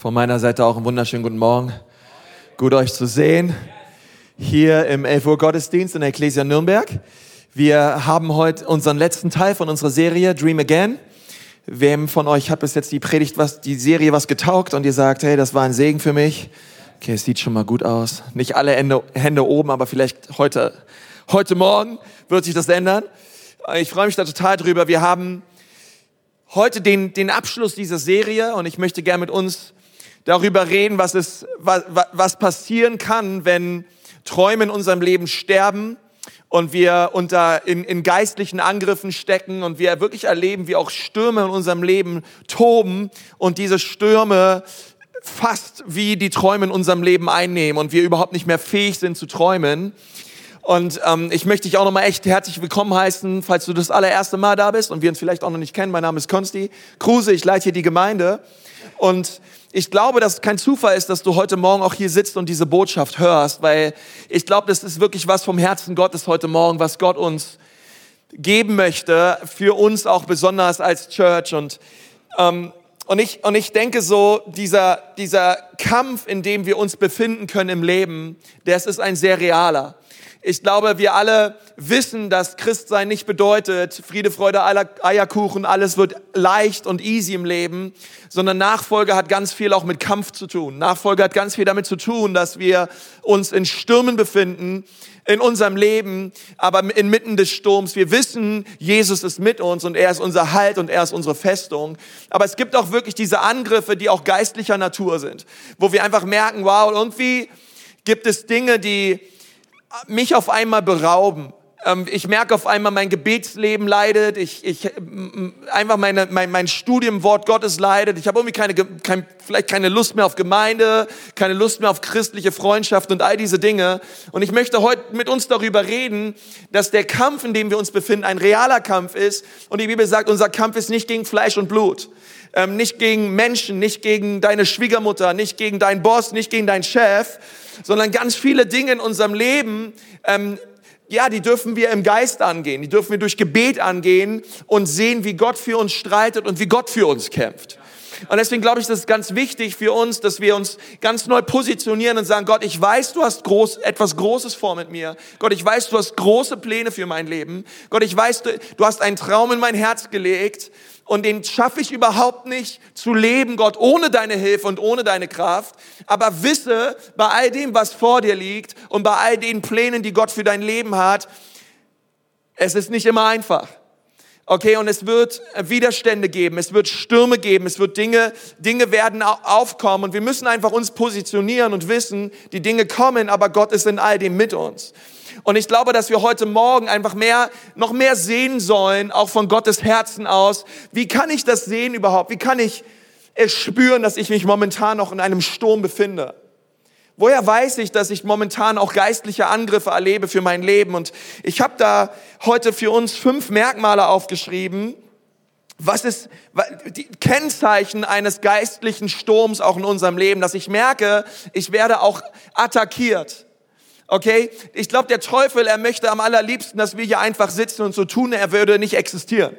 Von meiner Seite auch einen wunderschönen guten Morgen. Gut euch zu sehen. Hier im 11 Uhr Gottesdienst in der Ecclesia Nürnberg. Wir haben heute unseren letzten Teil von unserer Serie Dream Again. Wem von euch hat bis jetzt die Predigt, was, die Serie was getaugt und ihr sagt, hey, das war ein Segen für mich? Okay, es sieht schon mal gut aus. Nicht alle Hände, Hände oben, aber vielleicht heute, heute Morgen wird sich das ändern. Ich freue mich da total drüber. Wir haben heute den, den Abschluss dieser Serie und ich möchte gerne mit uns darüber reden, was, es, was, was passieren kann, wenn Träume in unserem Leben sterben und wir unter in, in geistlichen Angriffen stecken und wir wirklich erleben, wie auch Stürme in unserem Leben toben und diese Stürme fast wie die Träume in unserem Leben einnehmen und wir überhaupt nicht mehr fähig sind zu träumen. Und ähm, ich möchte dich auch nochmal echt herzlich willkommen heißen, falls du das allererste Mal da bist und wir uns vielleicht auch noch nicht kennen. Mein Name ist Konsti Kruse, ich leite hier die Gemeinde. Und ich glaube, dass kein Zufall ist, dass du heute Morgen auch hier sitzt und diese Botschaft hörst, weil ich glaube, das ist wirklich was vom Herzen Gottes heute Morgen, was Gott uns geben möchte, für uns auch besonders als Church. Und, ähm, und, ich, und ich denke so, dieser, dieser Kampf, in dem wir uns befinden können im Leben, das ist ein sehr realer. Ich glaube, wir alle wissen, dass Christsein nicht bedeutet, Friede, Freude, Eierkuchen, alles wird leicht und easy im Leben, sondern Nachfolge hat ganz viel auch mit Kampf zu tun. Nachfolge hat ganz viel damit zu tun, dass wir uns in Stürmen befinden in unserem Leben, aber inmitten des Sturms. Wir wissen, Jesus ist mit uns und er ist unser Halt und er ist unsere Festung. Aber es gibt auch wirklich diese Angriffe, die auch geistlicher Natur sind, wo wir einfach merken, wow, irgendwie gibt es Dinge, die mich auf einmal berauben. Ähm, ich merke auf einmal, mein Gebetsleben leidet. Ich, ich einfach meine, mein, mein Studium Wort Gottes leidet. Ich habe irgendwie keine, kein, vielleicht keine Lust mehr auf Gemeinde, keine Lust mehr auf christliche Freundschaft und all diese Dinge. Und ich möchte heute mit uns darüber reden, dass der Kampf, in dem wir uns befinden, ein realer Kampf ist. Und die Bibel sagt, unser Kampf ist nicht gegen Fleisch und Blut. Ähm, nicht gegen Menschen, nicht gegen deine Schwiegermutter, nicht gegen deinen Boss, nicht gegen deinen Chef, sondern ganz viele Dinge in unserem Leben, ähm, ja, die dürfen wir im Geist angehen, die dürfen wir durch Gebet angehen und sehen, wie Gott für uns streitet und wie Gott für uns kämpft. Und deswegen glaube ich, das ist ganz wichtig für uns, dass wir uns ganz neu positionieren und sagen, Gott, ich weiß, du hast groß, etwas Großes vor mit mir. Gott, ich weiß, du hast große Pläne für mein Leben. Gott, ich weiß, du, du hast einen Traum in mein Herz gelegt und den schaffe ich überhaupt nicht zu leben, Gott, ohne deine Hilfe und ohne deine Kraft. Aber wisse, bei all dem, was vor dir liegt und bei all den Plänen, die Gott für dein Leben hat, es ist nicht immer einfach. Okay, und es wird Widerstände geben, es wird Stürme geben, es wird Dinge, Dinge werden aufkommen und wir müssen einfach uns positionieren und wissen, die Dinge kommen, aber Gott ist in all dem mit uns. Und ich glaube, dass wir heute Morgen einfach mehr, noch mehr sehen sollen, auch von Gottes Herzen aus. Wie kann ich das sehen überhaupt? Wie kann ich es spüren, dass ich mich momentan noch in einem Sturm befinde? Woher weiß ich, dass ich momentan auch geistliche Angriffe erlebe für mein Leben? Und ich habe da heute für uns fünf Merkmale aufgeschrieben. Was ist die Kennzeichen eines geistlichen Sturms auch in unserem Leben, dass ich merke, ich werde auch attackiert. Okay? Ich glaube, der Teufel, er möchte am allerliebsten, dass wir hier einfach sitzen und so tun, er würde nicht existieren.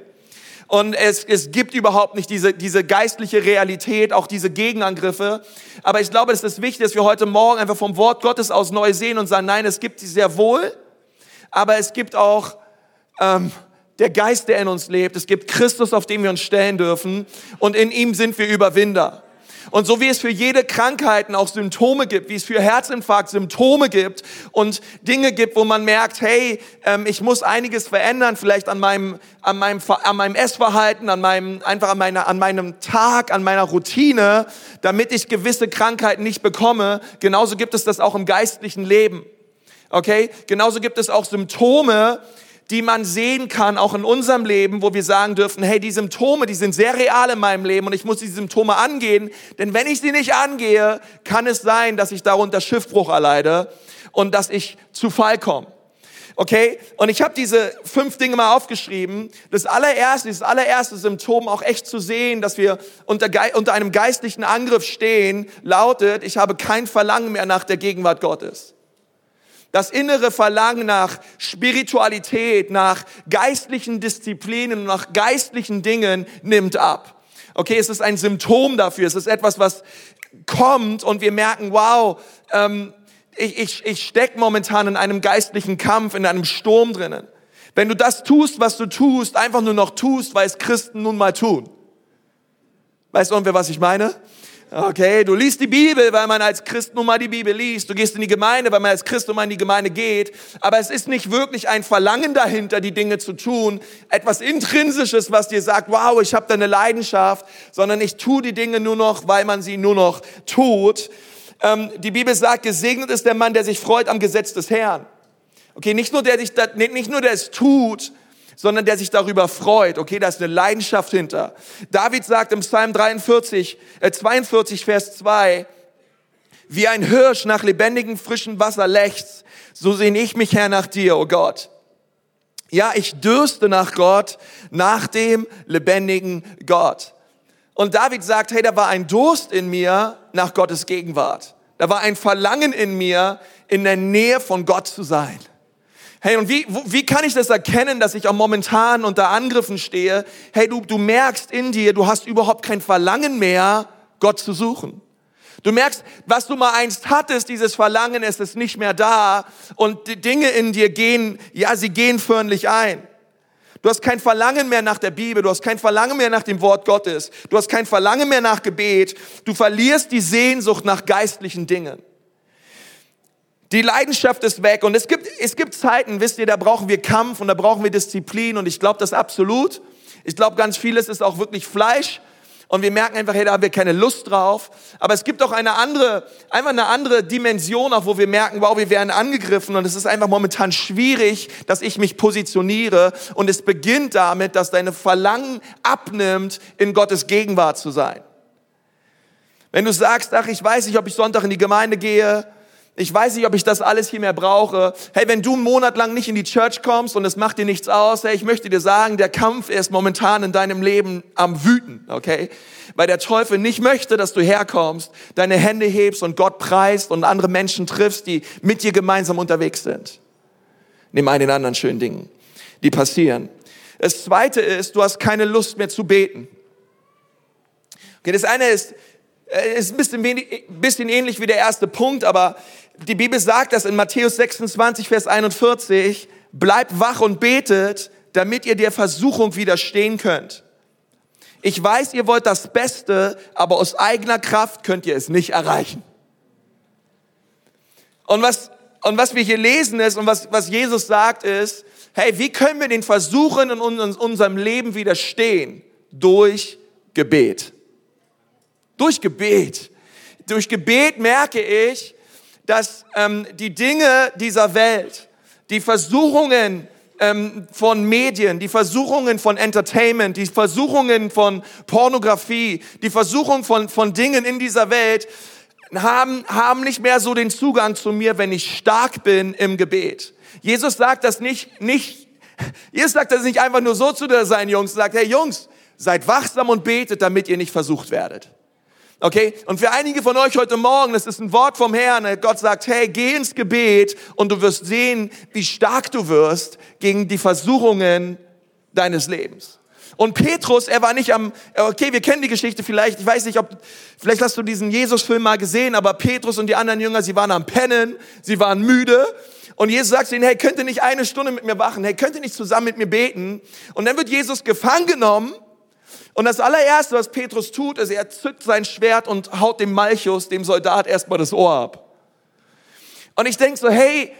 Und es, es gibt überhaupt nicht diese, diese geistliche Realität, auch diese Gegenangriffe. Aber ich glaube, es ist wichtig, dass wir heute Morgen einfach vom Wort Gottes aus neu sehen und sagen, nein, es gibt sie sehr wohl, aber es gibt auch ähm, der Geist, der in uns lebt. Es gibt Christus, auf den wir uns stellen dürfen. Und in ihm sind wir Überwinder. Und so wie es für jede Krankheiten auch Symptome gibt, wie es für Herzinfarkt Symptome gibt und Dinge gibt, wo man merkt, hey, ähm, ich muss einiges verändern, vielleicht an meinem, an meinem, an meinem Essverhalten, an meinem, einfach an, meiner, an meinem Tag, an meiner Routine, damit ich gewisse Krankheiten nicht bekomme. Genauso gibt es das auch im geistlichen Leben. Okay? Genauso gibt es auch Symptome, die man sehen kann, auch in unserem Leben, wo wir sagen dürfen, hey, die Symptome, die sind sehr real in meinem Leben und ich muss die Symptome angehen, denn wenn ich sie nicht angehe, kann es sein, dass ich darunter Schiffbruch erleide und dass ich zu Fall komme. Okay? Und ich habe diese fünf Dinge mal aufgeschrieben. Das allererste, das allererste Symptom auch echt zu sehen, dass wir unter, unter einem geistlichen Angriff stehen, lautet, ich habe kein Verlangen mehr nach der Gegenwart Gottes. Das innere Verlangen nach Spiritualität, nach geistlichen Disziplinen, nach geistlichen Dingen nimmt ab. Okay, es ist ein Symptom dafür. Es ist etwas, was kommt und wir merken, wow, ähm, ich, ich, ich stecke momentan in einem geistlichen Kampf, in einem Sturm drinnen. Wenn du das tust, was du tust, einfach nur noch tust, weil es Christen nun mal tun. Weißt du ungefähr, was ich meine? Okay, du liest die Bibel, weil man als Christ nun mal die Bibel liest. Du gehst in die Gemeinde, weil man als Christ nun mal in die Gemeinde geht. Aber es ist nicht wirklich ein Verlangen dahinter, die Dinge zu tun. Etwas Intrinsisches, was dir sagt, wow, ich habe da eine Leidenschaft. Sondern ich tue die Dinge nur noch, weil man sie nur noch tut. Ähm, die Bibel sagt, gesegnet ist der Mann, der sich freut am Gesetz des Herrn. Okay, nicht nur der, sich nicht nur der es tut, sondern der sich darüber freut. Okay, da ist eine Leidenschaft hinter. David sagt im Psalm 43, äh 42, Vers 2, wie ein Hirsch nach lebendigem frischen Wasser lechzt, so sehne ich mich her nach dir, oh Gott. Ja, ich dürste nach Gott, nach dem lebendigen Gott. Und David sagt, hey, da war ein Durst in mir nach Gottes Gegenwart. Da war ein Verlangen in mir, in der Nähe von Gott zu sein. Hey, und wie, wie kann ich das erkennen, dass ich auch momentan unter Angriffen stehe? Hey, du, du merkst in dir, du hast überhaupt kein Verlangen mehr, Gott zu suchen. Du merkst, was du mal einst hattest, dieses Verlangen, es ist nicht mehr da und die Dinge in dir gehen, ja, sie gehen förmlich ein. Du hast kein Verlangen mehr nach der Bibel, du hast kein Verlangen mehr nach dem Wort Gottes, du hast kein Verlangen mehr nach Gebet, du verlierst die Sehnsucht nach geistlichen Dingen. Die Leidenschaft ist weg und es gibt, es gibt Zeiten, wisst ihr, da brauchen wir Kampf und da brauchen wir Disziplin und ich glaube das absolut. Ich glaube, ganz vieles ist auch wirklich Fleisch und wir merken einfach, hey, da haben wir keine Lust drauf. Aber es gibt auch eine andere, einfach eine andere Dimension, auch wo wir merken, wow, wir werden angegriffen und es ist einfach momentan schwierig, dass ich mich positioniere und es beginnt damit, dass deine Verlangen abnimmt, in Gottes Gegenwart zu sein. Wenn du sagst, ach, ich weiß nicht, ob ich Sonntag in die Gemeinde gehe, ich weiß nicht, ob ich das alles hier mehr brauche. Hey, wenn du einen Monat lang nicht in die Church kommst und es macht dir nichts aus, hey, ich möchte dir sagen, der Kampf ist momentan in deinem Leben am Wüten, okay? Weil der Teufel nicht möchte, dass du herkommst, deine Hände hebst und Gott preist und andere Menschen triffst, die mit dir gemeinsam unterwegs sind. Neben all den anderen schönen Dingen, die passieren. Das zweite ist, du hast keine Lust mehr zu beten. Okay, das eine ist, äh, ist ein bisschen, wenig, bisschen ähnlich wie der erste Punkt, aber die Bibel sagt das in Matthäus 26, Vers 41, bleibt wach und betet, damit ihr der Versuchung widerstehen könnt. Ich weiß, ihr wollt das Beste, aber aus eigener Kraft könnt ihr es nicht erreichen. Und was, und was wir hier lesen ist und was, was Jesus sagt ist, hey, wie können wir den Versuchen in unserem Leben widerstehen? Durch Gebet. Durch Gebet. Durch Gebet merke ich, dass ähm, die Dinge dieser Welt, die Versuchungen ähm, von Medien, die Versuchungen von Entertainment, die Versuchungen von Pornografie, die Versuchung von, von Dingen in dieser Welt, haben, haben nicht mehr so den Zugang zu mir, wenn ich stark bin im Gebet. Jesus sagt das nicht, nicht, Jesus sagt das nicht einfach nur so zu seinen Jungs, sagt, hey Jungs, seid wachsam und betet, damit ihr nicht versucht werdet. Okay? Und für einige von euch heute Morgen, das ist ein Wort vom Herrn. Gott sagt, hey, geh ins Gebet und du wirst sehen, wie stark du wirst gegen die Versuchungen deines Lebens. Und Petrus, er war nicht am, okay, wir kennen die Geschichte vielleicht, ich weiß nicht, ob, vielleicht hast du diesen Jesus-Film mal gesehen, aber Petrus und die anderen Jünger, sie waren am Pennen, sie waren müde. Und Jesus sagt zu ihnen, hey, könnt ihr nicht eine Stunde mit mir wachen? Hey, könnt ihr nicht zusammen mit mir beten? Und dann wird Jesus gefangen genommen und das allererste, was Petrus tut, ist, er zückt sein Schwert und haut dem Malchus, dem Soldat, erstmal das Ohr ab. Und ich denke so, hey,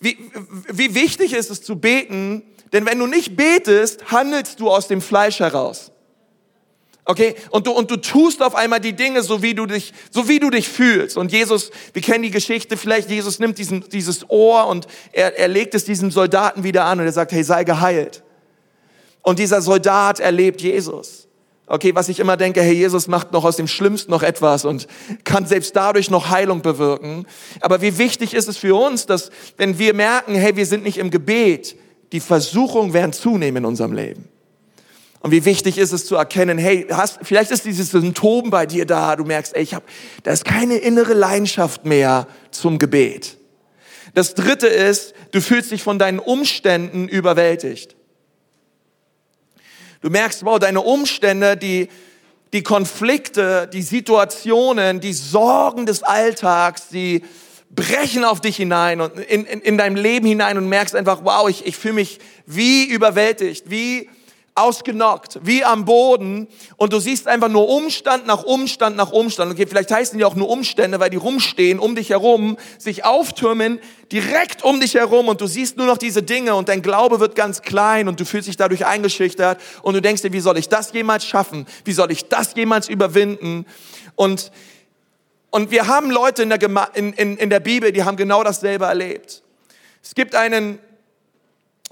wie, wie wichtig ist es zu beten? Denn wenn du nicht betest, handelst du aus dem Fleisch heraus. Okay? Und du, und du tust auf einmal die Dinge, so wie du dich, so wie du dich fühlst. Und Jesus, wir kennen die Geschichte, vielleicht Jesus nimmt diesen, dieses Ohr und er, er legt es diesem Soldaten wieder an und er sagt, hey, sei geheilt. Und dieser Soldat erlebt Jesus. Okay, was ich immer denke, hey, Jesus macht noch aus dem Schlimmsten noch etwas und kann selbst dadurch noch Heilung bewirken. Aber wie wichtig ist es für uns, dass wenn wir merken, hey, wir sind nicht im Gebet, die Versuchungen werden zunehmen in unserem Leben. Und wie wichtig ist es zu erkennen, hey, hast, vielleicht ist dieses Symptom bei dir da, du merkst, ey, ich hab, da ist keine innere Leidenschaft mehr zum Gebet. Das dritte ist, du fühlst dich von deinen Umständen überwältigt. Du merkst, wow, deine Umstände, die, die Konflikte, die Situationen, die Sorgen des Alltags, die brechen auf dich hinein und in, in, in deinem Leben hinein und merkst einfach, wow, ich, ich fühle mich wie überwältigt, wie ausgenockt, wie am Boden und du siehst einfach nur Umstand nach Umstand nach Umstand. Okay, vielleicht heißen die auch nur Umstände, weil die rumstehen, um dich herum, sich auftürmen, direkt um dich herum und du siehst nur noch diese Dinge und dein Glaube wird ganz klein und du fühlst dich dadurch eingeschüchtert und du denkst dir, wie soll ich das jemals schaffen? Wie soll ich das jemals überwinden? Und, und wir haben Leute in der, Gema in, in, in der Bibel, die haben genau dasselbe erlebt. Es gibt einen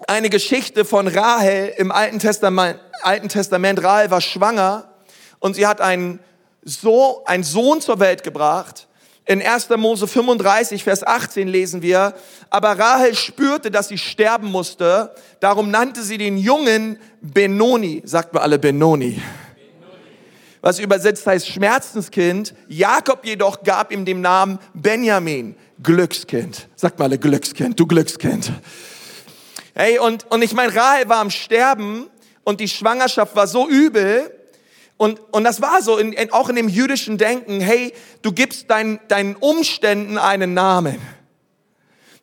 eine Geschichte von Rahel im Alten Testament. Alten Testament. Rahel war schwanger und sie hat einen, so, einen Sohn zur Welt gebracht. In 1. Mose 35, Vers 18 lesen wir, aber Rahel spürte, dass sie sterben musste, darum nannte sie den Jungen Benoni, sagt mal alle Benoni, was übersetzt heißt Schmerzenskind. Jakob jedoch gab ihm den Namen Benjamin, Glückskind. Sagt mal alle Glückskind, du Glückskind. Hey, und, und ich meine, Rahel war am Sterben und die Schwangerschaft war so übel. Und, und das war so, in, in, auch in dem jüdischen Denken, hey, du gibst dein, deinen Umständen einen Namen.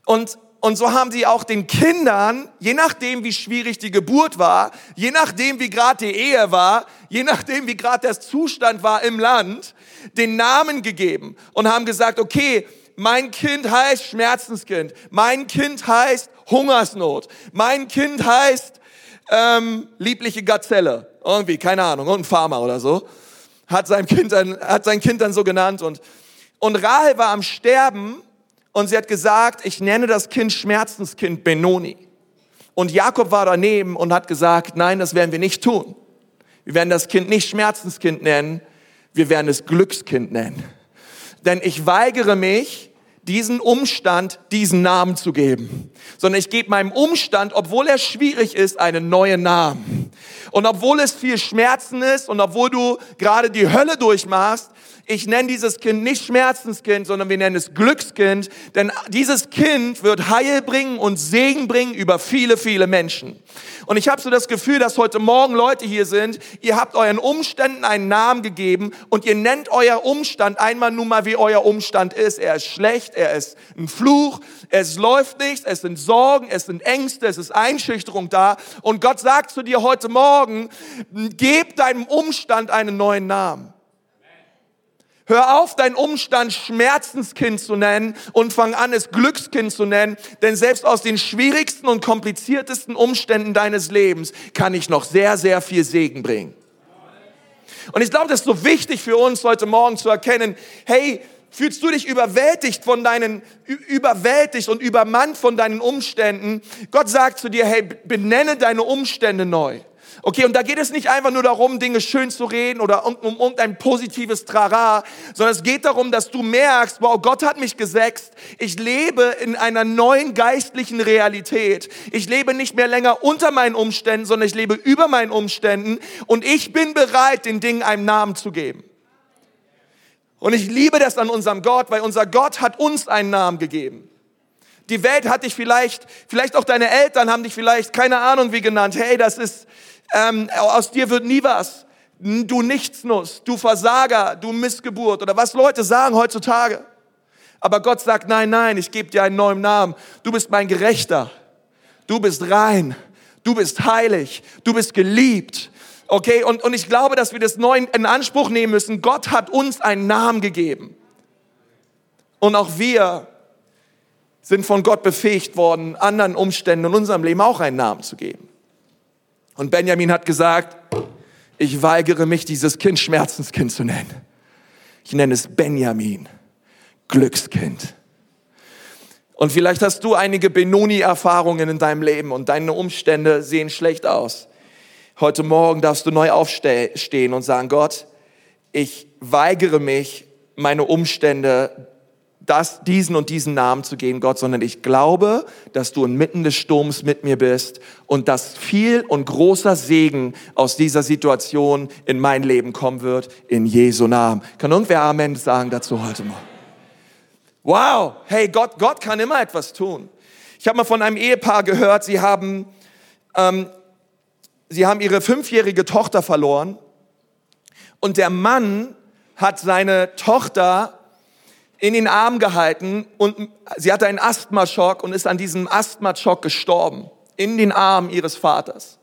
Und, und so haben sie auch den Kindern, je nachdem, wie schwierig die Geburt war, je nachdem, wie gerade die Ehe war, je nachdem, wie gerade der Zustand war im Land, den Namen gegeben und haben gesagt, okay, mein Kind heißt Schmerzenskind, mein Kind heißt Hungersnot, mein Kind heißt ähm, liebliche Gazelle, irgendwie, keine Ahnung, ein Farmer oder so, hat sein Kind dann, hat sein Kind dann so genannt und, und Rahel war am Sterben und sie hat gesagt, ich nenne das Kind Schmerzenskind Benoni. Und Jakob war daneben und hat gesagt, nein, das werden wir nicht tun. Wir werden das Kind nicht Schmerzenskind nennen, wir werden es Glückskind nennen denn ich weigere mich, diesen Umstand diesen Namen zu geben, sondern ich gebe meinem Umstand, obwohl er schwierig ist, einen neuen Namen. Und obwohl es viel Schmerzen ist und obwohl du gerade die Hölle durchmachst, ich nenne dieses Kind nicht Schmerzenskind, sondern wir nennen es Glückskind, denn dieses Kind wird Heil bringen und Segen bringen über viele, viele Menschen. Und ich habe so das Gefühl, dass heute Morgen Leute hier sind, ihr habt euren Umständen einen Namen gegeben und ihr nennt euer Umstand einmal nur mal, wie euer Umstand ist. Er ist schlecht, er ist ein Fluch, es läuft nichts, es sind Sorgen, es sind Ängste, es ist Einschüchterung da. Und Gott sagt zu dir heute Morgen, gib deinem Umstand einen neuen Namen. Hör auf, dein Umstand Schmerzenskind zu nennen und fang an, es Glückskind zu nennen, denn selbst aus den schwierigsten und kompliziertesten Umständen deines Lebens kann ich noch sehr, sehr viel Segen bringen. Und ich glaube, das ist so wichtig für uns heute Morgen zu erkennen, hey, fühlst du dich überwältigt von deinen, überwältigt und übermannt von deinen Umständen? Gott sagt zu dir, hey, benenne deine Umstände neu. Okay, und da geht es nicht einfach nur darum, Dinge schön zu reden oder um, um, um ein positives Trara, sondern es geht darum, dass du merkst, wow, Gott hat mich gesetzt. Ich lebe in einer neuen geistlichen Realität. Ich lebe nicht mehr länger unter meinen Umständen, sondern ich lebe über meinen Umständen und ich bin bereit, den Dingen einen Namen zu geben. Und ich liebe das an unserem Gott, weil unser Gott hat uns einen Namen gegeben. Die Welt hat dich vielleicht, vielleicht auch deine Eltern haben dich vielleicht, keine Ahnung wie genannt. Hey, das ist, ähm, aus dir wird nie was. Du Nichtsnuss, du Versager, du Missgeburt oder was Leute sagen heutzutage. Aber Gott sagt, nein, nein, ich gebe dir einen neuen Namen. Du bist mein Gerechter. Du bist rein. Du bist heilig. Du bist geliebt. Okay, und, und ich glaube, dass wir das neu in Anspruch nehmen müssen. Gott hat uns einen Namen gegeben. Und auch wir sind von Gott befähigt worden, anderen Umständen in unserem Leben auch einen Namen zu geben. Und Benjamin hat gesagt, ich weigere mich, dieses Kind Schmerzenskind zu nennen. Ich nenne es Benjamin, Glückskind. Und vielleicht hast du einige Benoni-Erfahrungen in deinem Leben und deine Umstände sehen schlecht aus. Heute Morgen darfst du neu aufstehen und sagen, Gott, ich weigere mich, meine Umstände das, diesen und diesen Namen zu gehen, Gott, sondern ich glaube, dass du inmitten des Sturms mit mir bist und dass viel und großer Segen aus dieser Situation in mein Leben kommen wird, in Jesu Namen. Kann irgendwer Amen sagen dazu heute Morgen? Wow, hey, Gott, Gott kann immer etwas tun. Ich habe mal von einem Ehepaar gehört, sie haben, ähm, sie haben ihre fünfjährige Tochter verloren Und der Mann hat seine Tochter in den Arm gehalten und sie hatte einen Asthmaschock und ist an diesem Asthmaschock gestorben. In den Armen ihres Vaters.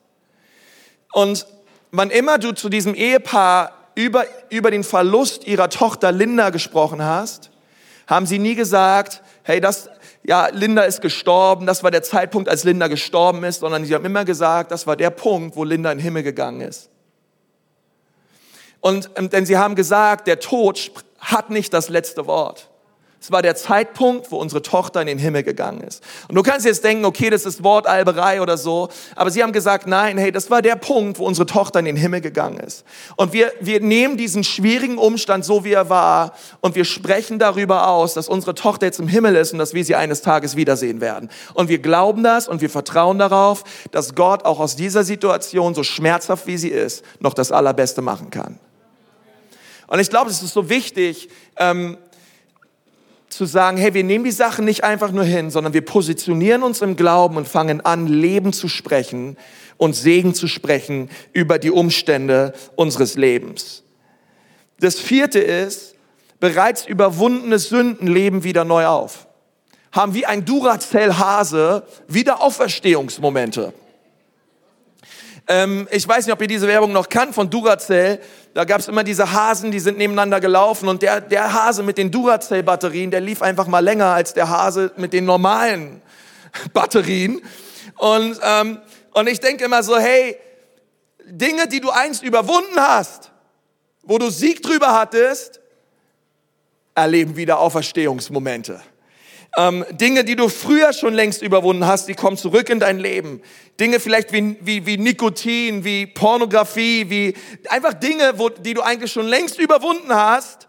Und wann immer du zu diesem Ehepaar über, über den Verlust ihrer Tochter Linda gesprochen hast, haben sie nie gesagt, hey, das, ja, Linda ist gestorben, das war der Zeitpunkt, als Linda gestorben ist, sondern sie haben immer gesagt, das war der Punkt, wo Linda in den Himmel gegangen ist. Und, ähm, denn sie haben gesagt, der Tod hat nicht das letzte Wort. Es war der Zeitpunkt, wo unsere Tochter in den Himmel gegangen ist. Und du kannst jetzt denken, okay, das ist Wortalberei oder so. Aber sie haben gesagt, nein, hey, das war der Punkt, wo unsere Tochter in den Himmel gegangen ist. Und wir, wir nehmen diesen schwierigen Umstand so, wie er war, und wir sprechen darüber aus, dass unsere Tochter jetzt im Himmel ist und dass wir sie eines Tages wiedersehen werden. Und wir glauben das und wir vertrauen darauf, dass Gott auch aus dieser Situation, so schmerzhaft wie sie ist, noch das Allerbeste machen kann. Und ich glaube, es ist so wichtig, ähm, zu sagen, hey, wir nehmen die Sachen nicht einfach nur hin, sondern wir positionieren uns im Glauben und fangen an, Leben zu sprechen und Segen zu sprechen über die Umstände unseres Lebens. Das vierte ist, bereits überwundene Sünden leben wieder neu auf. Haben wie ein Duracell-Hase wieder Auferstehungsmomente. Ähm, ich weiß nicht, ob ihr diese Werbung noch kannt von Duracell. Da gab es immer diese Hasen, die sind nebeneinander gelaufen und der, der Hase mit den Duracell-Batterien, der lief einfach mal länger als der Hase mit den normalen Batterien. Und, ähm, und ich denke immer so, hey, Dinge, die du einst überwunden hast, wo du Sieg drüber hattest, erleben wieder Auferstehungsmomente. Ähm, Dinge, die du früher schon längst überwunden hast, die kommen zurück in dein Leben. Dinge vielleicht wie, wie, wie Nikotin, wie Pornografie, wie einfach Dinge, wo, die du eigentlich schon längst überwunden hast.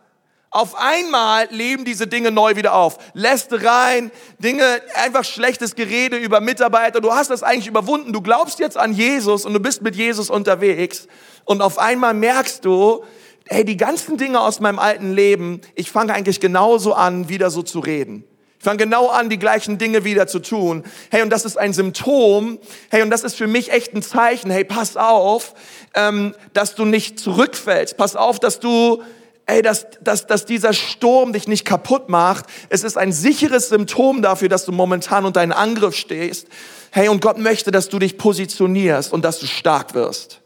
Auf einmal leben diese Dinge neu wieder auf. Lästereien, Dinge, einfach schlechtes Gerede über Mitarbeiter. Du hast das eigentlich überwunden. Du glaubst jetzt an Jesus und du bist mit Jesus unterwegs. Und auf einmal merkst du, hey, die ganzen Dinge aus meinem alten Leben, ich fange eigentlich genauso an, wieder so zu reden. Ich fange genau an, die gleichen Dinge wieder zu tun. Hey, und das ist ein Symptom. Hey, und das ist für mich echt ein Zeichen. Hey, pass auf, ähm, dass du nicht zurückfällst. Pass auf, dass du, ey, dass, dass, dass dieser Sturm dich nicht kaputt macht. Es ist ein sicheres Symptom dafür, dass du momentan unter einen Angriff stehst. Hey, und Gott möchte, dass du dich positionierst und dass du stark wirst.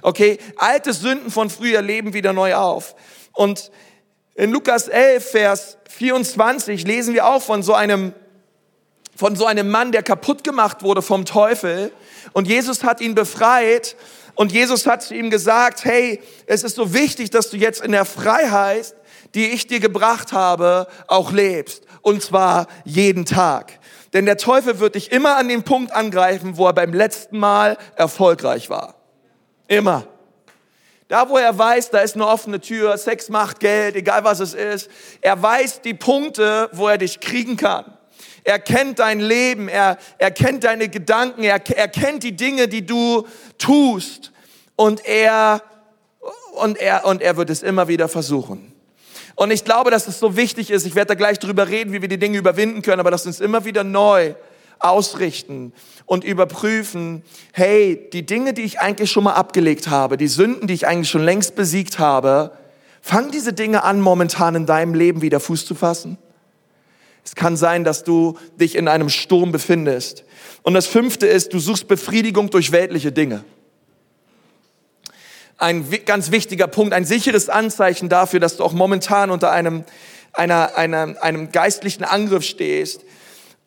Okay, alte Sünden von früher leben wieder neu auf. Und in Lukas 11, Vers 24 lesen wir auch von so einem, von so einem Mann, der kaputt gemacht wurde vom Teufel. Und Jesus hat ihn befreit. Und Jesus hat zu ihm gesagt, hey, es ist so wichtig, dass du jetzt in der Freiheit, die ich dir gebracht habe, auch lebst. Und zwar jeden Tag. Denn der Teufel wird dich immer an den Punkt angreifen, wo er beim letzten Mal erfolgreich war. Immer. Da, wo er weiß, da ist eine offene Tür, Sex macht Geld, egal was es ist. Er weiß die Punkte, wo er dich kriegen kann. Er kennt dein Leben, er, er kennt deine Gedanken, er, er kennt die Dinge, die du tust. Und er, und er, und er wird es immer wieder versuchen. Und ich glaube, dass es so wichtig ist. Ich werde da gleich drüber reden, wie wir die Dinge überwinden können, aber dass uns immer wieder neu ausrichten und überprüfen, hey, die Dinge, die ich eigentlich schon mal abgelegt habe, die Sünden, die ich eigentlich schon längst besiegt habe, fangen diese Dinge an, momentan in deinem Leben wieder Fuß zu fassen? Es kann sein, dass du dich in einem Sturm befindest. Und das fünfte ist, du suchst Befriedigung durch weltliche Dinge. Ein ganz wichtiger Punkt, ein sicheres Anzeichen dafür, dass du auch momentan unter einem, einer, einer, einem geistlichen Angriff stehst,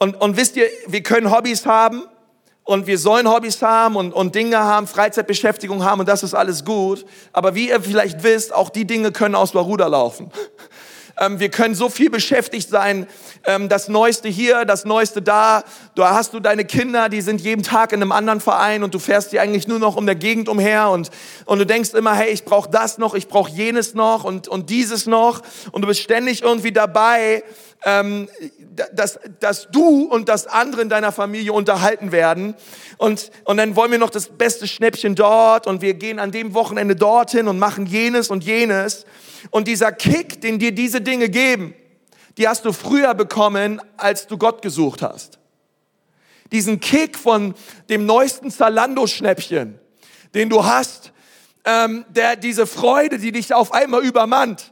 und, und wisst ihr, wir können Hobbys haben und wir sollen Hobbys haben und, und Dinge haben, Freizeitbeschäftigung haben und das ist alles gut. Aber wie ihr vielleicht wisst, auch die Dinge können aus der Ruder laufen. Ähm, wir können so viel beschäftigt sein, ähm, das Neueste hier, das Neueste da. Da hast du deine Kinder, die sind jeden Tag in einem anderen Verein und du fährst die eigentlich nur noch um der Gegend umher und, und du denkst immer, hey, ich brauche das noch, ich brauche jenes noch und, und dieses noch und du bist ständig irgendwie dabei, ähm, dass, dass du und das andere in deiner Familie unterhalten werden. Und, und dann wollen wir noch das beste Schnäppchen dort und wir gehen an dem Wochenende dorthin und machen jenes und jenes. Und dieser Kick, den dir diese Dinge geben, die hast du früher bekommen, als du Gott gesucht hast. Diesen Kick von dem neuesten Zalando-Schnäppchen, den du hast, ähm, der, diese Freude, die dich auf einmal übermannt.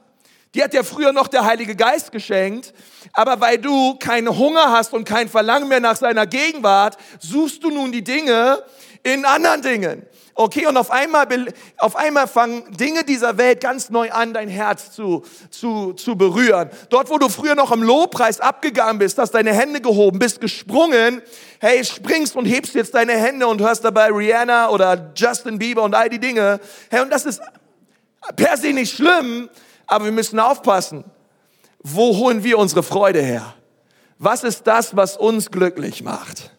Die hat dir früher noch der Heilige Geist geschenkt, aber weil du keinen Hunger hast und kein Verlangen mehr nach seiner Gegenwart, suchst du nun die Dinge in anderen Dingen. Okay, und auf einmal, auf einmal fangen Dinge dieser Welt ganz neu an, dein Herz zu, zu, zu berühren. Dort, wo du früher noch im Lobpreis abgegangen bist, hast deine Hände gehoben, bist gesprungen, hey, springst und hebst jetzt deine Hände und hörst dabei Rihanna oder Justin Bieber und all die Dinge. Hey, und das ist per se nicht schlimm, aber wir müssen aufpassen. Wo holen wir unsere Freude her? Was ist das, was uns glücklich macht?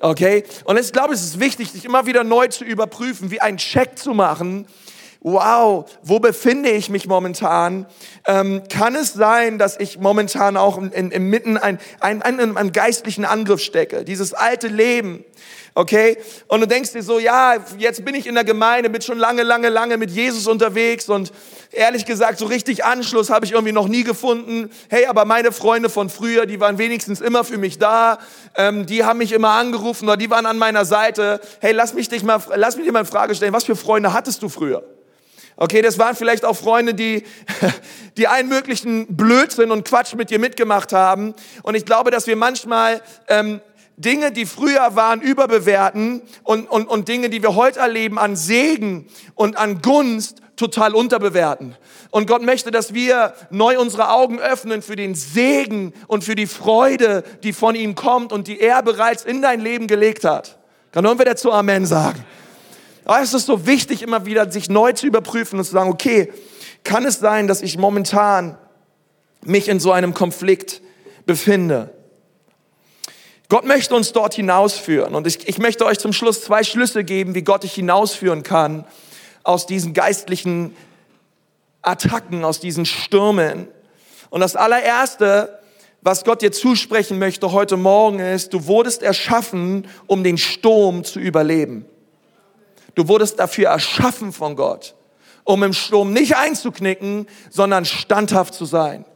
Okay? Und ich glaube, es ist wichtig, sich immer wieder neu zu überprüfen, wie einen Check zu machen. Wow, wo befinde ich mich momentan? Ähm, kann es sein, dass ich momentan auch inmitten ein, ein, ein, einem geistlichen Angriff stecke? Dieses alte Leben, okay? Und du denkst dir so, ja, jetzt bin ich in der Gemeinde, bin schon lange, lange, lange mit Jesus unterwegs und ehrlich gesagt, so richtig Anschluss habe ich irgendwie noch nie gefunden. Hey, aber meine Freunde von früher, die waren wenigstens immer für mich da, ähm, die haben mich immer angerufen oder die waren an meiner Seite. Hey, lass mich dich mal, lass mich dir mal eine Frage stellen, was für Freunde hattest du früher? Okay, das waren vielleicht auch Freunde, die, die allen möglichen Blödsinn und Quatsch mit dir mitgemacht haben. Und ich glaube, dass wir manchmal ähm, Dinge, die früher waren, überbewerten und, und, und Dinge, die wir heute erleben, an Segen und an Gunst total unterbewerten. Und Gott möchte, dass wir neu unsere Augen öffnen für den Segen und für die Freude, die von ihm kommt und die er bereits in dein Leben gelegt hat. Kann irgendwer dazu Amen sagen? Aber es ist so wichtig, immer wieder sich neu zu überprüfen und zu sagen, okay, kann es sein, dass ich momentan mich in so einem Konflikt befinde? Gott möchte uns dort hinausführen. Und ich, ich möchte euch zum Schluss zwei Schlüsse geben, wie Gott dich hinausführen kann aus diesen geistlichen Attacken, aus diesen Stürmen. Und das allererste, was Gott dir zusprechen möchte heute Morgen ist, du wurdest erschaffen, um den Sturm zu überleben. Du wurdest dafür erschaffen von Gott, um im Sturm nicht einzuknicken, sondern standhaft zu sein.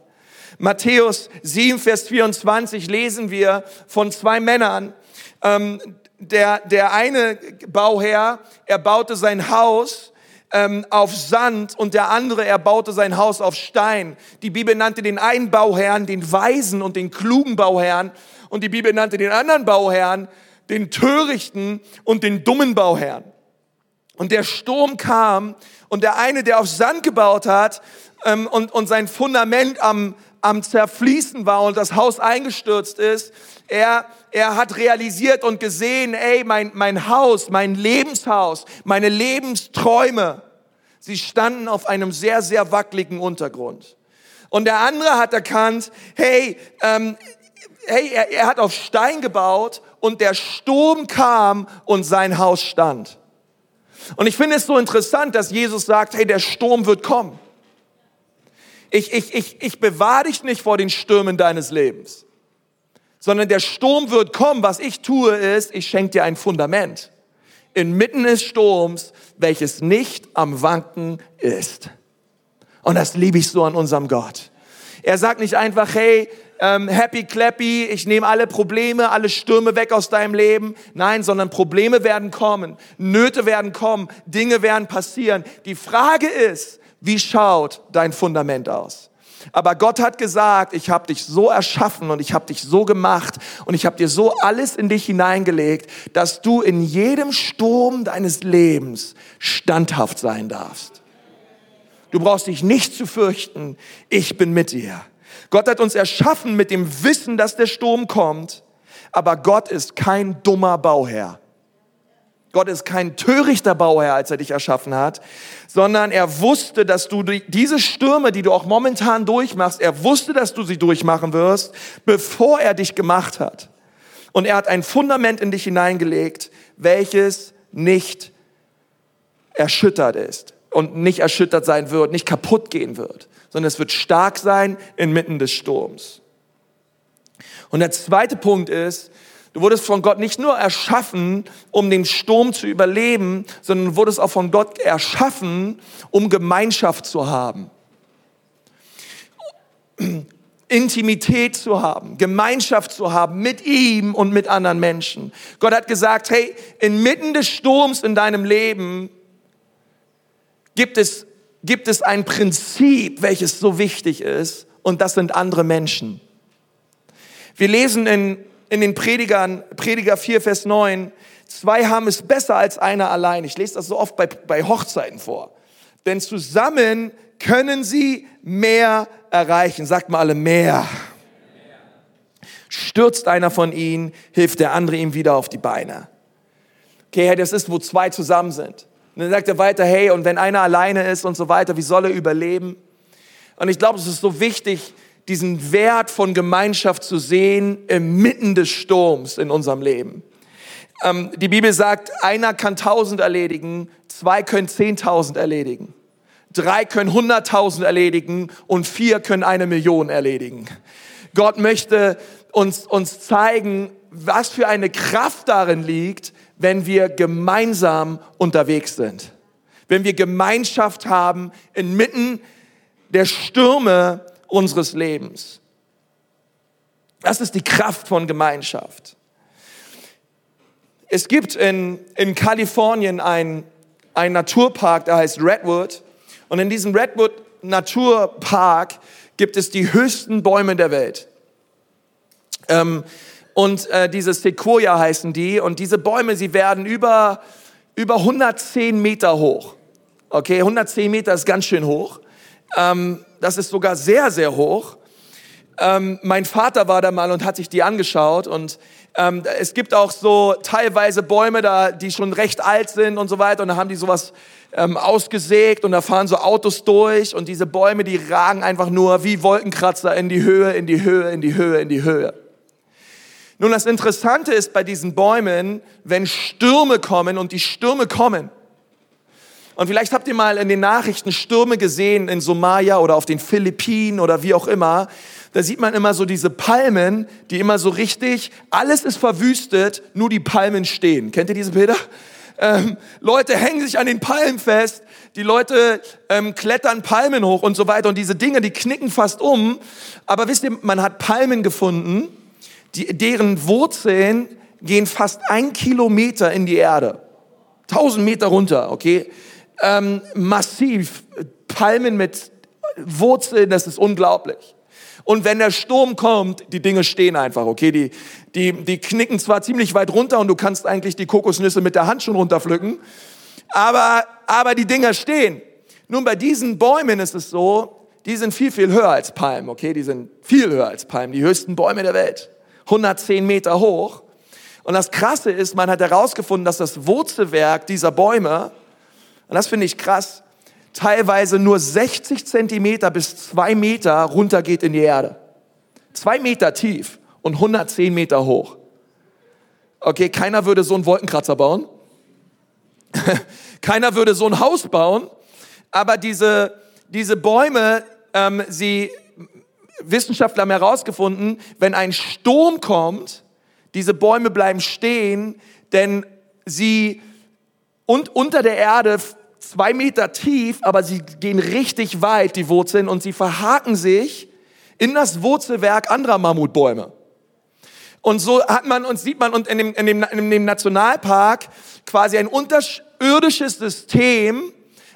Matthäus 7, Vers 24 lesen wir von zwei Männern. Ähm, der, der eine Bauherr, er baute sein Haus ähm, auf Sand und der andere, er baute sein Haus auf Stein. Die Bibel nannte den einen Bauherrn den weisen und den klugen Bauherrn und die Bibel nannte den anderen Bauherrn den törichten und den dummen Bauherrn. Und der Sturm kam und der eine, der auf Sand gebaut hat ähm, und, und sein Fundament am, am Zerfließen war und das Haus eingestürzt ist, er, er hat realisiert und gesehen, ey, mein, mein Haus, mein Lebenshaus, meine Lebensträume, sie standen auf einem sehr, sehr wackeligen Untergrund. Und der andere hat erkannt, hey, ähm, hey, er, er hat auf Stein gebaut und der Sturm kam und sein Haus stand. Und ich finde es so interessant, dass Jesus sagt, hey, der Sturm wird kommen. Ich, ich, ich, ich bewahre dich nicht vor den Stürmen deines Lebens, sondern der Sturm wird kommen. Was ich tue ist, ich schenke dir ein Fundament inmitten des Sturms, welches nicht am Wanken ist. Und das liebe ich so an unserem Gott. Er sagt nicht einfach, hey, ähm, happy clappy, ich nehme alle Probleme, alle Stürme weg aus deinem Leben. Nein, sondern Probleme werden kommen, Nöte werden kommen, Dinge werden passieren. Die Frage ist, wie schaut dein Fundament aus? Aber Gott hat gesagt, ich habe dich so erschaffen und ich habe dich so gemacht und ich habe dir so alles in dich hineingelegt, dass du in jedem Sturm deines Lebens standhaft sein darfst. Du brauchst dich nicht zu fürchten, ich bin mit dir. Gott hat uns erschaffen mit dem Wissen, dass der Sturm kommt, aber Gott ist kein dummer Bauherr. Gott ist kein törichter Bauherr, als er dich erschaffen hat, sondern er wusste, dass du diese Stürme, die du auch momentan durchmachst, er wusste, dass du sie durchmachen wirst, bevor er dich gemacht hat. Und er hat ein Fundament in dich hineingelegt, welches nicht erschüttert ist und nicht erschüttert sein wird, nicht kaputt gehen wird sondern es wird stark sein inmitten des Sturms. Und der zweite Punkt ist, du wurdest von Gott nicht nur erschaffen, um den Sturm zu überleben, sondern wurdest auch von Gott erschaffen, um Gemeinschaft zu haben. Intimität zu haben, Gemeinschaft zu haben mit ihm und mit anderen Menschen. Gott hat gesagt, hey, inmitten des Sturms in deinem Leben gibt es, gibt es ein Prinzip, welches so wichtig ist, und das sind andere Menschen. Wir lesen in, in den Predigern, Prediger 4, Vers 9, zwei haben es besser als einer allein. Ich lese das so oft bei, bei Hochzeiten vor. Denn zusammen können sie mehr erreichen. Sagt mal alle mehr. Stürzt einer von ihnen, hilft der andere ihm wieder auf die Beine. Okay, das ist, wo zwei zusammen sind. Und dann sagt er weiter, hey, und wenn einer alleine ist und so weiter, wie soll er überleben? Und ich glaube, es ist so wichtig, diesen Wert von Gemeinschaft zu sehen inmitten des Sturms in unserem Leben. Ähm, die Bibel sagt, einer kann tausend erledigen, zwei können zehntausend erledigen, drei können hunderttausend erledigen und vier können eine Million erledigen. Gott möchte uns, uns zeigen, was für eine Kraft darin liegt, wenn wir gemeinsam unterwegs sind. Wenn wir Gemeinschaft haben inmitten der Stürme unseres Lebens. Das ist die Kraft von Gemeinschaft. Es gibt in, in Kalifornien einen Naturpark, der heißt Redwood. Und in diesem Redwood Naturpark gibt es die höchsten Bäume der Welt. Ähm, und äh, diese Sequoia heißen die. Und diese Bäume, sie werden über, über 110 Meter hoch. Okay, 110 Meter ist ganz schön hoch. Ähm, das ist sogar sehr, sehr hoch. Ähm, mein Vater war da mal und hat sich die angeschaut. Und ähm, es gibt auch so teilweise Bäume da, die schon recht alt sind und so weiter. Und da haben die sowas ähm, ausgesägt und da fahren so Autos durch. Und diese Bäume, die ragen einfach nur wie Wolkenkratzer in die Höhe, in die Höhe, in die Höhe, in die Höhe. Nun, das Interessante ist bei diesen Bäumen, wenn Stürme kommen und die Stürme kommen. Und vielleicht habt ihr mal in den Nachrichten Stürme gesehen in Somalia oder auf den Philippinen oder wie auch immer. Da sieht man immer so diese Palmen, die immer so richtig, alles ist verwüstet, nur die Palmen stehen. Kennt ihr diese Bilder? Ähm, Leute hängen sich an den Palmen fest, die Leute ähm, klettern Palmen hoch und so weiter. Und diese Dinge, die knicken fast um. Aber wisst ihr, man hat Palmen gefunden, die, deren Wurzeln gehen fast ein Kilometer in die Erde. Tausend Meter runter, okay? Ähm, massiv. Palmen mit Wurzeln, das ist unglaublich. Und wenn der Sturm kommt, die Dinge stehen einfach, okay? Die, die, die knicken zwar ziemlich weit runter und du kannst eigentlich die Kokosnüsse mit der Hand schon runterpflücken, aber, aber die Dinger stehen. Nun, bei diesen Bäumen ist es so, die sind viel, viel höher als Palmen, okay? Die sind viel höher als Palmen, die höchsten Bäume der Welt. 110 Meter hoch. Und das Krasse ist, man hat herausgefunden, dass das Wurzelwerk dieser Bäume, und das finde ich krass, teilweise nur 60 Zentimeter bis zwei Meter runtergeht in die Erde. Zwei Meter tief und 110 Meter hoch. Okay, keiner würde so einen Wolkenkratzer bauen. keiner würde so ein Haus bauen. Aber diese, diese Bäume, ähm, sie Wissenschaftler haben herausgefunden, wenn ein Sturm kommt, diese Bäume bleiben stehen, denn sie und unter der Erde zwei Meter tief, aber sie gehen richtig weit, die Wurzeln, und sie verhaken sich in das Wurzelwerk anderer Mammutbäume. Und so hat man und sieht man und in dem, in dem, in dem Nationalpark quasi ein unterirdisches System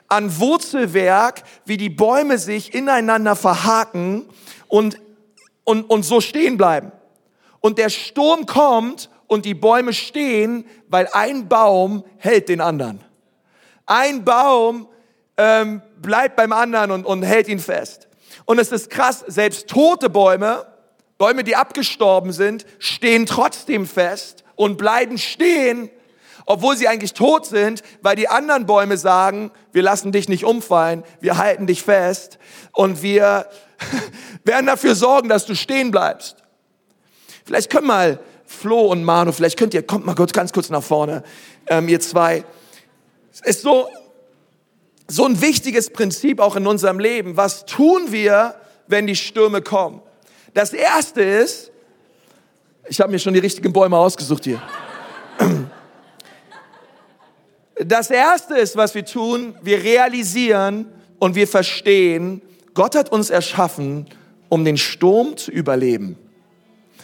an Wurzelwerk, wie die Bäume sich ineinander verhaken und, und, und so stehen bleiben. Und der Sturm kommt und die Bäume stehen, weil ein Baum hält den anderen. Ein Baum ähm, bleibt beim anderen und, und hält ihn fest. Und es ist krass, selbst tote Bäume, Bäume, die abgestorben sind, stehen trotzdem fest und bleiben stehen, obwohl sie eigentlich tot sind, weil die anderen Bäume sagen, wir lassen dich nicht umfallen, wir halten dich fest und wir werden dafür sorgen, dass du stehen bleibst. Vielleicht können mal Flo und Manu, vielleicht könnt ihr, kommt mal kurz, ganz kurz nach vorne, ähm, ihr zwei. Es ist so, so ein wichtiges Prinzip auch in unserem Leben. Was tun wir, wenn die Stürme kommen? Das erste ist, ich habe mir schon die richtigen Bäume ausgesucht hier. Das erste ist, was wir tun, wir realisieren und wir verstehen, Gott hat uns erschaffen, um den Sturm zu überleben.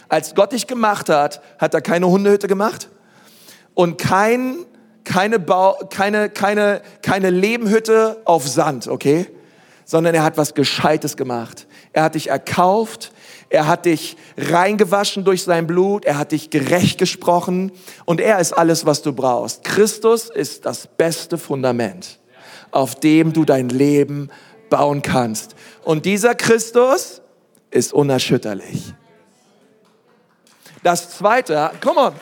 Als Gott dich gemacht hat, hat er keine Hundehütte gemacht und kein, keine, Bau, keine, keine, keine Lebenhütte auf Sand, okay? Sondern er hat was Gescheites gemacht. Er hat dich erkauft, er hat dich reingewaschen durch sein Blut, er hat dich gerecht gesprochen und er ist alles, was du brauchst. Christus ist das beste Fundament, auf dem du dein Leben bauen kannst. Und dieser Christus ist unerschütterlich. Das zweite, come on,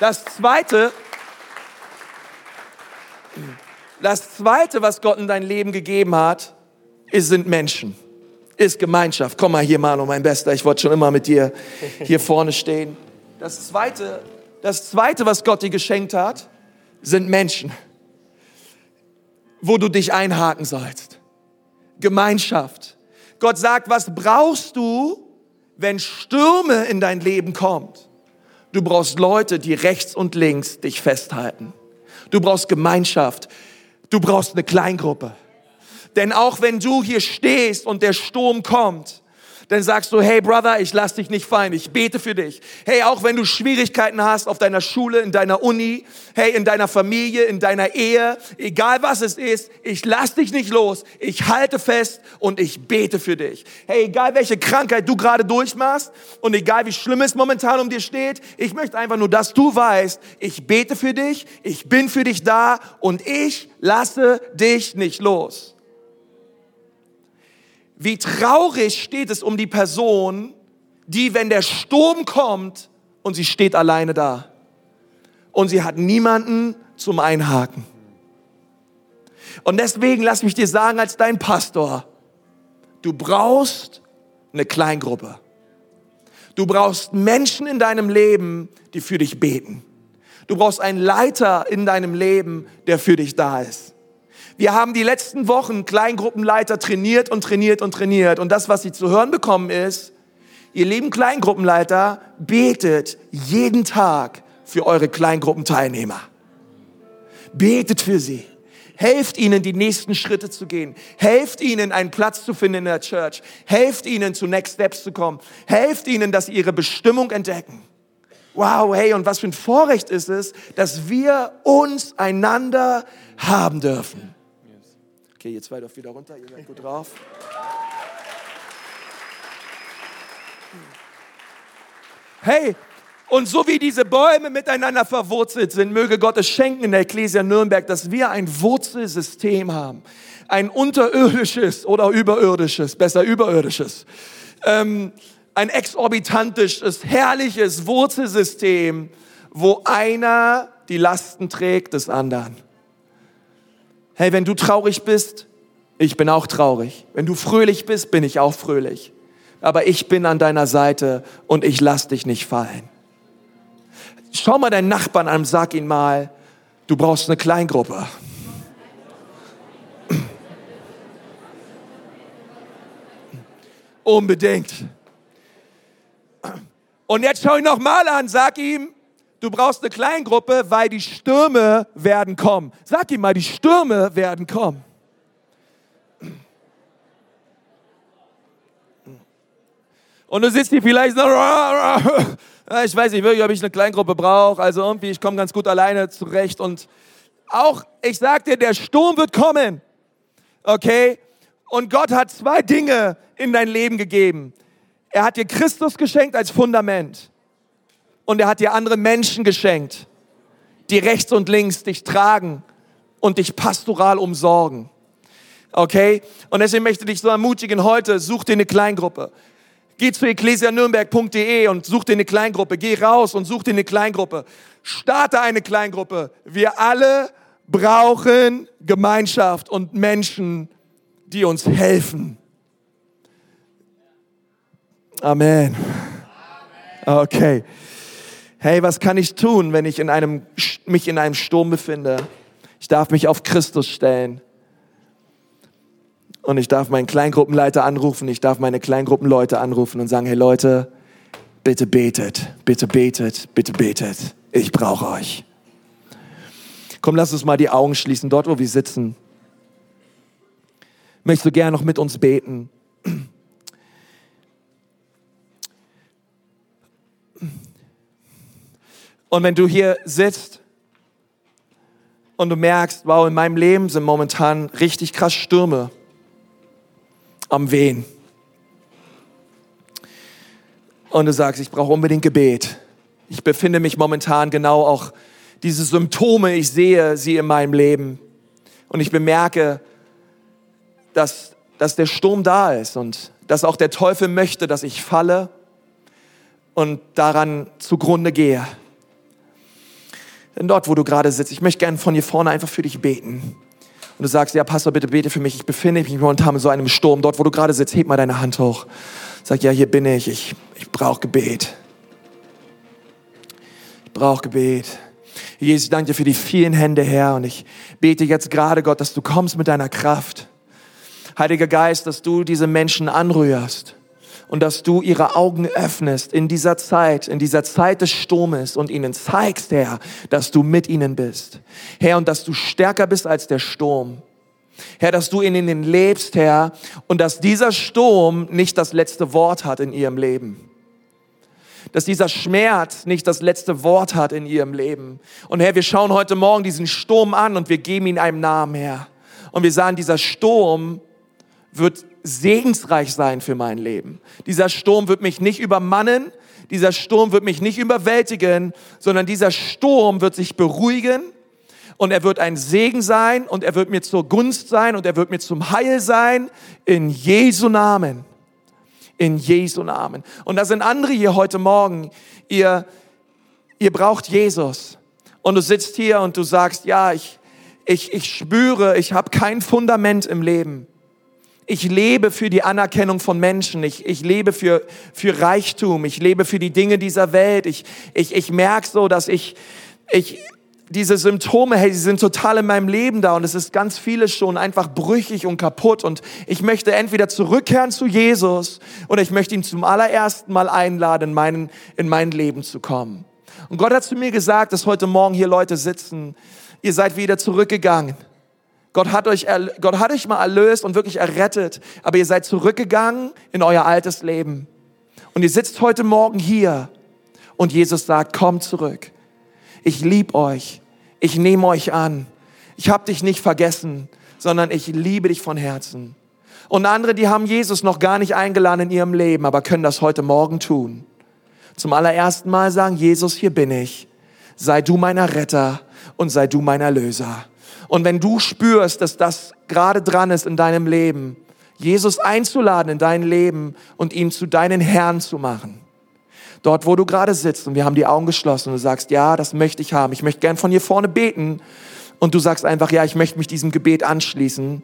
das zweite, das zweite, was Gott in dein Leben gegeben hat, ist, sind Menschen, ist Gemeinschaft. Komm mal hier, Manu, mein Bester, ich wollte schon immer mit dir hier vorne stehen. Das zweite, das zweite, was Gott dir geschenkt hat, sind Menschen, wo du dich einhaken sollst. Gemeinschaft. Gott sagt, was brauchst du, wenn Stürme in dein Leben kommt. Du brauchst Leute, die rechts und links dich festhalten. Du brauchst Gemeinschaft. Du brauchst eine Kleingruppe. Denn auch wenn du hier stehst und der Sturm kommt, dann sagst du, hey Brother, ich lass dich nicht fallen, ich bete für dich. Hey, auch wenn du Schwierigkeiten hast auf deiner Schule, in deiner Uni, hey, in deiner Familie, in deiner Ehe, egal was es ist, ich lass dich nicht los, ich halte fest und ich bete für dich. Hey, egal welche Krankheit du gerade durchmachst und egal wie schlimm es momentan um dir steht, ich möchte einfach nur, dass du weißt, ich bete für dich, ich bin für dich da und ich lasse dich nicht los. Wie traurig steht es um die Person, die, wenn der Sturm kommt und sie steht alleine da und sie hat niemanden zum Einhaken. Und deswegen lass mich dir sagen als dein Pastor, du brauchst eine Kleingruppe. Du brauchst Menschen in deinem Leben, die für dich beten. Du brauchst einen Leiter in deinem Leben, der für dich da ist. Wir haben die letzten Wochen Kleingruppenleiter trainiert und trainiert und trainiert. Und das, was sie zu hören bekommen, ist, ihr lieben Kleingruppenleiter, betet jeden Tag für eure Kleingruppenteilnehmer. Betet für sie. Helft ihnen, die nächsten Schritte zu gehen. Helft ihnen, einen Platz zu finden in der Church. Helft ihnen, zu Next Steps zu kommen. Helft ihnen, dass sie ihre Bestimmung entdecken. Wow, hey, und was für ein Vorrecht ist es, dass wir uns einander haben dürfen. Okay, ihr zwei dürft wieder runter, ihr seid gut drauf. Hey, und so wie diese Bäume miteinander verwurzelt sind, möge Gott es schenken in der Ecclesia Nürnberg, dass wir ein Wurzelsystem haben. Ein unterirdisches oder überirdisches, besser überirdisches. Ähm, ein exorbitantisches, herrliches Wurzelsystem, wo einer die Lasten trägt des anderen. Hey, wenn du traurig bist, ich bin auch traurig. Wenn du fröhlich bist, bin ich auch fröhlich. Aber ich bin an deiner Seite und ich lass dich nicht fallen. Schau mal deinen Nachbarn an und sag ihn mal, du brauchst eine Kleingruppe. Unbedingt. Und jetzt schau ihn noch mal an, sag ihm, Du brauchst eine Kleingruppe, weil die Stürme werden kommen. Sag ihm mal, die Stürme werden kommen. Und du sitzt hier vielleicht so, ich weiß nicht wirklich, ob ich eine Kleingruppe brauche. Also irgendwie, ich komme ganz gut alleine zurecht. Und auch, ich sag dir, der Sturm wird kommen. Okay? Und Gott hat zwei Dinge in dein Leben gegeben. Er hat dir Christus geschenkt als Fundament und er hat dir andere Menschen geschenkt, die rechts und links dich tragen und dich pastoral umsorgen. Okay? Und deswegen möchte ich dich so ermutigen, heute such dir eine Kleingruppe. Geh zu ecclesianürnberg.de und such dir eine Kleingruppe. Geh raus und such dir eine Kleingruppe. Starte eine Kleingruppe. Wir alle brauchen Gemeinschaft und Menschen, die uns helfen. Amen. Okay hey, was kann ich tun, wenn ich in einem, mich in einem Sturm befinde? Ich darf mich auf Christus stellen. Und ich darf meinen Kleingruppenleiter anrufen, ich darf meine Kleingruppenleute anrufen und sagen, hey Leute, bitte betet, bitte betet, bitte betet. Ich brauche euch. Komm, lass uns mal die Augen schließen, dort wo wir sitzen. Möchtest du gerne noch mit uns beten? Und wenn du hier sitzt und du merkst, wow, in meinem Leben sind momentan richtig krass Stürme am Wehen. Und du sagst, ich brauche unbedingt Gebet. Ich befinde mich momentan genau auch diese Symptome, ich sehe sie in meinem Leben. Und ich bemerke, dass, dass der Sturm da ist und dass auch der Teufel möchte, dass ich falle und daran zugrunde gehe. Dort, wo du gerade sitzt, ich möchte gerne von hier vorne einfach für dich beten. Und du sagst, ja, Pastor, bitte bete für mich. Ich befinde mich momentan in so einem Sturm. Dort, wo du gerade sitzt, heb mal deine Hand hoch. Sag, ja, hier bin ich. Ich, ich brauche Gebet. Ich brauche Gebet. Jesus, ich danke dir für die vielen Hände, Herr. Und ich bete jetzt gerade, Gott, dass du kommst mit deiner Kraft. Heiliger Geist, dass du diese Menschen anrührst und dass du ihre Augen öffnest in dieser Zeit, in dieser Zeit des Sturmes und ihnen zeigst, Herr, dass du mit ihnen bist. Herr, und dass du stärker bist als der Sturm. Herr, dass du in ihnen lebst, Herr, und dass dieser Sturm nicht das letzte Wort hat in ihrem Leben dass dieser Schmerz nicht das letzte Wort hat in ihrem Leben. Und Herr, wir schauen heute Morgen diesen Sturm an und wir geben ihn einem Namen, Herr. Und wir sagen, dieser Sturm wird segensreich sein für mein Leben. Dieser Sturm wird mich nicht übermannen, dieser Sturm wird mich nicht überwältigen, sondern dieser Sturm wird sich beruhigen und er wird ein Segen sein und er wird mir zur Gunst sein und er wird mir zum Heil sein in Jesu Namen. In Jesu Namen. Und da sind andere hier heute Morgen, ihr, ihr braucht Jesus. Und du sitzt hier und du sagst, ja, ich, ich, ich spüre, ich habe kein Fundament im Leben. Ich lebe für die Anerkennung von Menschen. Ich, ich lebe für, für Reichtum. Ich lebe für die Dinge dieser Welt. Ich, ich, ich merke so, dass ich, ich, diese Symptome, hey, sie sind total in meinem Leben da und es ist ganz vieles schon einfach brüchig und kaputt und ich möchte entweder zurückkehren zu Jesus oder ich möchte ihn zum allerersten Mal einladen, in mein, in mein Leben zu kommen. Und Gott hat zu mir gesagt, dass heute Morgen hier Leute sitzen, ihr seid wieder zurückgegangen Gott hat, euch, Gott hat euch mal erlöst und wirklich errettet, aber ihr seid zurückgegangen in euer altes Leben. Und ihr sitzt heute Morgen hier und Jesus sagt, komm zurück. Ich liebe euch. Ich nehme euch an. Ich habe dich nicht vergessen, sondern ich liebe dich von Herzen. Und andere, die haben Jesus noch gar nicht eingeladen in ihrem Leben, aber können das heute Morgen tun. Zum allerersten Mal sagen, Jesus, hier bin ich. Sei du meiner Retter und sei du mein Erlöser. Und wenn du spürst, dass das gerade dran ist in deinem Leben, Jesus einzuladen in dein Leben und ihn zu deinen Herrn zu machen. Dort, wo du gerade sitzt und wir haben die Augen geschlossen und du sagst, ja, das möchte ich haben. Ich möchte gern von hier vorne beten. Und du sagst einfach, ja, ich möchte mich diesem Gebet anschließen.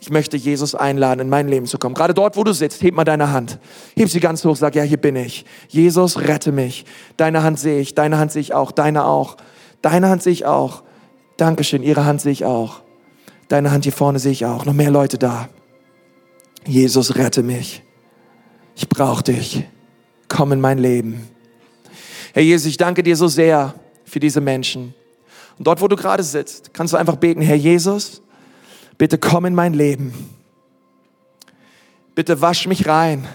Ich möchte Jesus einladen, in mein Leben zu kommen. Gerade dort, wo du sitzt, heb mal deine Hand. Heb sie ganz hoch, sag, ja, hier bin ich. Jesus, rette mich. Deine Hand sehe ich, deine Hand sehe ich auch, deine auch. Deine Hand sehe ich auch. Dankeschön, Ihre Hand sehe ich auch. Deine Hand hier vorne sehe ich auch. Noch mehr Leute da. Jesus, rette mich. Ich brauche dich. Komm in mein Leben. Herr Jesus, ich danke dir so sehr für diese Menschen. Und dort, wo du gerade sitzt, kannst du einfach beten, Herr Jesus, bitte komm in mein Leben. Bitte wasch mich rein.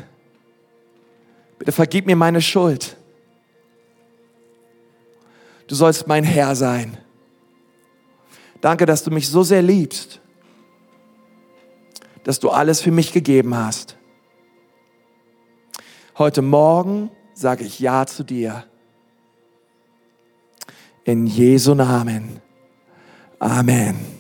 Bitte vergib mir meine Schuld. Du sollst mein Herr sein. Danke, dass du mich so sehr liebst, dass du alles für mich gegeben hast. Heute Morgen sage ich Ja zu dir. In Jesu Namen. Amen.